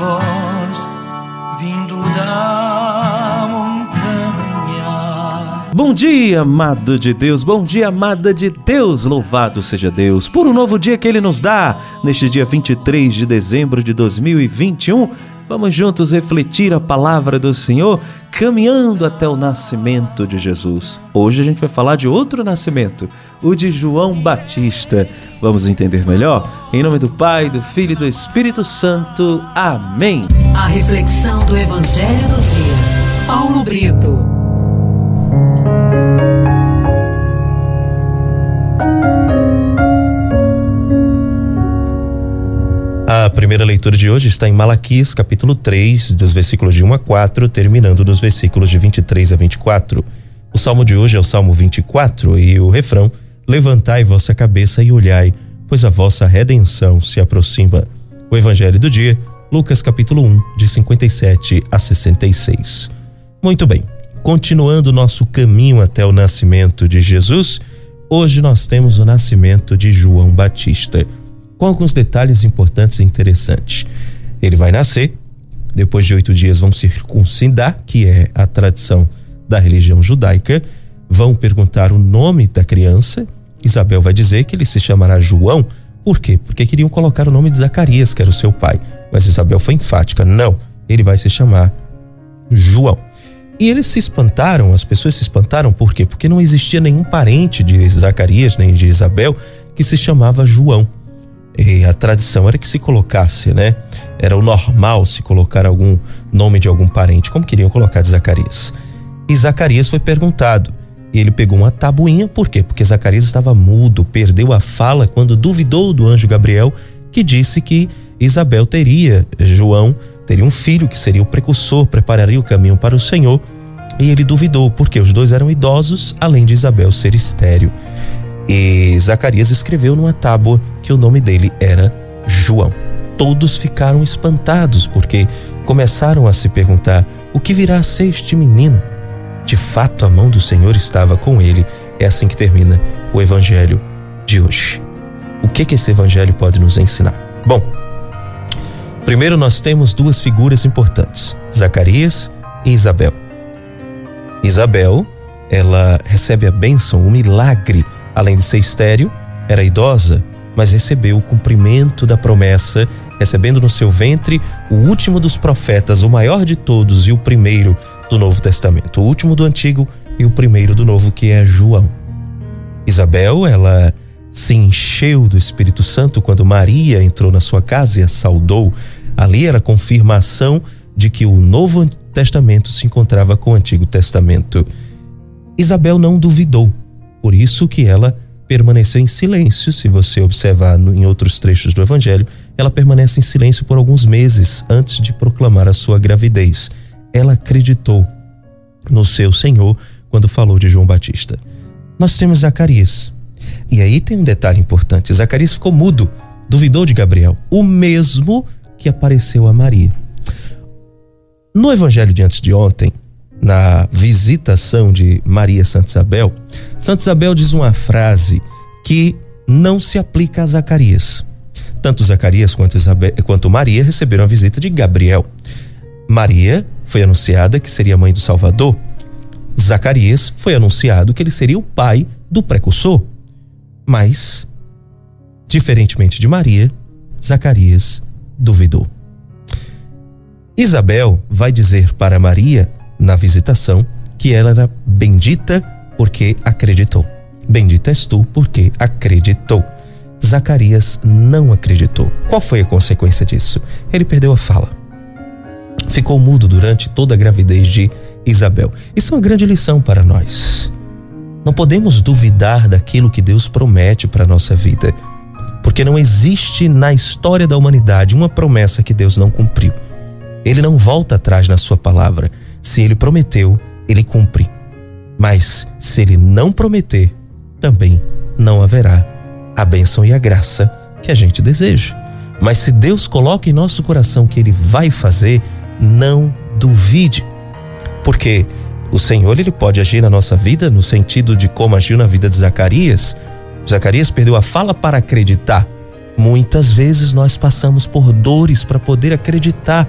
voz vindo da montanha. Bom dia, amado de Deus, bom dia, amada de Deus, louvado seja Deus por um novo dia que Ele nos dá, neste dia 23 de dezembro de 2021. Vamos juntos refletir a palavra do Senhor, caminhando até o nascimento de Jesus. Hoje a gente vai falar de outro nascimento, o de João Batista. Vamos entender melhor? Em nome do Pai, do Filho e do Espírito Santo. Amém. A reflexão do Evangelho do Dia. Paulo Brito. Primeira leitura de hoje está em Malaquias, capítulo 3, dos versículos de 1 a 4, terminando nos versículos de 23 a 24. O salmo de hoje é o Salmo 24 e o refrão: Levantai vossa cabeça e olhai, pois a vossa redenção se aproxima. O evangelho do dia, Lucas capítulo 1, de 57 a 66. Muito bem. Continuando nosso caminho até o nascimento de Jesus, hoje nós temos o nascimento de João Batista com alguns detalhes importantes e interessantes. Ele vai nascer, depois de oito dias vão circuncidar, que é a tradição da religião judaica, vão perguntar o nome da criança. Isabel vai dizer que ele se chamará João. Por quê? Porque queriam colocar o nome de Zacarias, que era o seu pai. Mas Isabel foi enfática: não, ele vai se chamar João. E eles se espantaram, as pessoas se espantaram, por quê? Porque não existia nenhum parente de Zacarias nem de Isabel que se chamava João. Tradição era que se colocasse, né? Era o normal se colocar algum nome de algum parente, como queriam colocar de Zacarias. E Zacarias foi perguntado. E ele pegou uma tabuinha, por quê? Porque Zacarias estava mudo, perdeu a fala quando duvidou do anjo Gabriel, que disse que Isabel teria, João, teria um filho que seria o precursor, prepararia o caminho para o Senhor. E ele duvidou, porque os dois eram idosos, além de Isabel ser estéreo. E Zacarias escreveu numa tábua que o nome dele era João. Todos ficaram espantados porque começaram a se perguntar: o que virá a ser este menino? De fato, a mão do Senhor estava com ele. É assim que termina o evangelho de hoje. O que que esse evangelho pode nos ensinar? Bom, primeiro nós temos duas figuras importantes: Zacarias e Isabel. Isabel, ela recebe a bênção, o milagre além de ser estéril, era idosa, mas recebeu o cumprimento da promessa, recebendo no seu ventre o último dos profetas, o maior de todos e o primeiro do Novo Testamento, o último do Antigo e o primeiro do Novo, que é João. Isabel, ela se encheu do Espírito Santo quando Maria entrou na sua casa e a saudou. Ali era a confirmação de que o Novo Testamento se encontrava com o Antigo Testamento. Isabel não duvidou por isso que ela permaneceu em silêncio. Se você observar no, em outros trechos do Evangelho, ela permanece em silêncio por alguns meses antes de proclamar a sua gravidez. Ela acreditou no seu Senhor quando falou de João Batista. Nós temos Zacarias. E aí tem um detalhe importante: Zacarias ficou mudo, duvidou de Gabriel, o mesmo que apareceu a Maria. No Evangelho de antes de ontem, na visitação de Maria Santa Isabel, Santa Isabel diz uma frase que não se aplica a Zacarias. Tanto Zacarias quanto, Isabel, quanto Maria receberam a visita de Gabriel. Maria foi anunciada que seria mãe do Salvador. Zacarias foi anunciado que ele seria o pai do precursor. Mas, diferentemente de Maria, Zacarias duvidou. Isabel vai dizer para Maria na visitação que ela era bendita porque acreditou. Bendita és tu porque acreditou. Zacarias não acreditou. Qual foi a consequência disso? Ele perdeu a fala. Ficou mudo durante toda a gravidez de Isabel. Isso é uma grande lição para nós. Não podemos duvidar daquilo que Deus promete para a nossa vida, porque não existe na história da humanidade uma promessa que Deus não cumpriu. Ele não volta atrás na sua palavra. Se ele prometeu, ele cumpre. Mas se ele não prometer, também não haverá a bênção e a graça que a gente deseja. Mas se Deus coloca em nosso coração que ele vai fazer, não duvide. Porque o Senhor ele pode agir na nossa vida no sentido de como agiu na vida de Zacarias. Zacarias perdeu a fala para acreditar. Muitas vezes nós passamos por dores para poder acreditar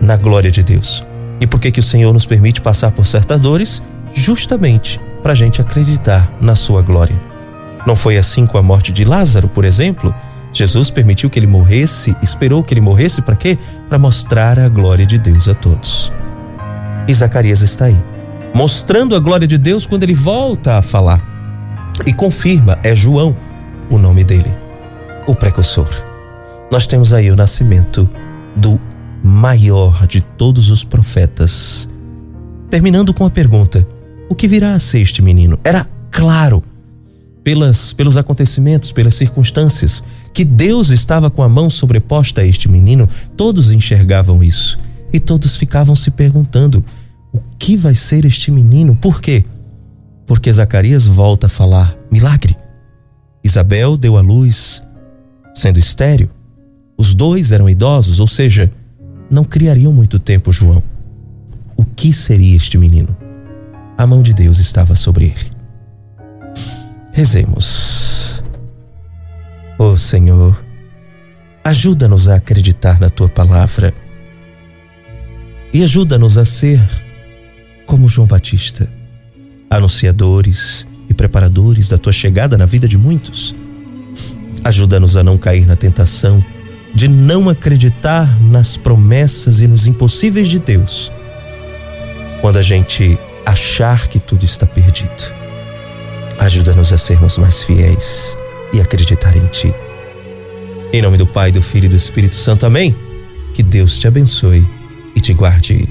na glória de Deus. E por que que o Senhor nos permite passar por certas dores? Justamente para a gente acreditar na sua glória. Não foi assim com a morte de Lázaro, por exemplo? Jesus permitiu que ele morresse, esperou que ele morresse para quê? Para mostrar a glória de Deus a todos. E Zacarias está aí, mostrando a glória de Deus quando ele volta a falar. E confirma, é João o nome dele o precursor. Nós temos aí o nascimento do maior de todos os profetas. Terminando com a pergunta: o que virá a ser este menino? Era claro, pelas, pelos acontecimentos, pelas circunstâncias, que Deus estava com a mão sobreposta a este menino, todos enxergavam isso. E todos ficavam se perguntando: o que vai ser este menino? Por quê? Porque Zacarias volta a falar: milagre. Isabel deu à luz sendo estéreo. Os dois eram idosos, ou seja, não criariam muito tempo João. O que seria este menino? A mão de Deus estava sobre ele. Rezemos. Ó oh, Senhor, ajuda-nos a acreditar na tua palavra e ajuda-nos a ser como João Batista, anunciadores e preparadores da tua chegada na vida de muitos. Ajuda-nos a não cair na tentação de não acreditar nas promessas e nos impossíveis de Deus quando a gente achar que tudo está perdido. Ajuda-nos a sermos mais fiéis e acreditar em Ti. Em nome do Pai, do Filho e do Espírito Santo. Amém. Que Deus te abençoe e te guarde.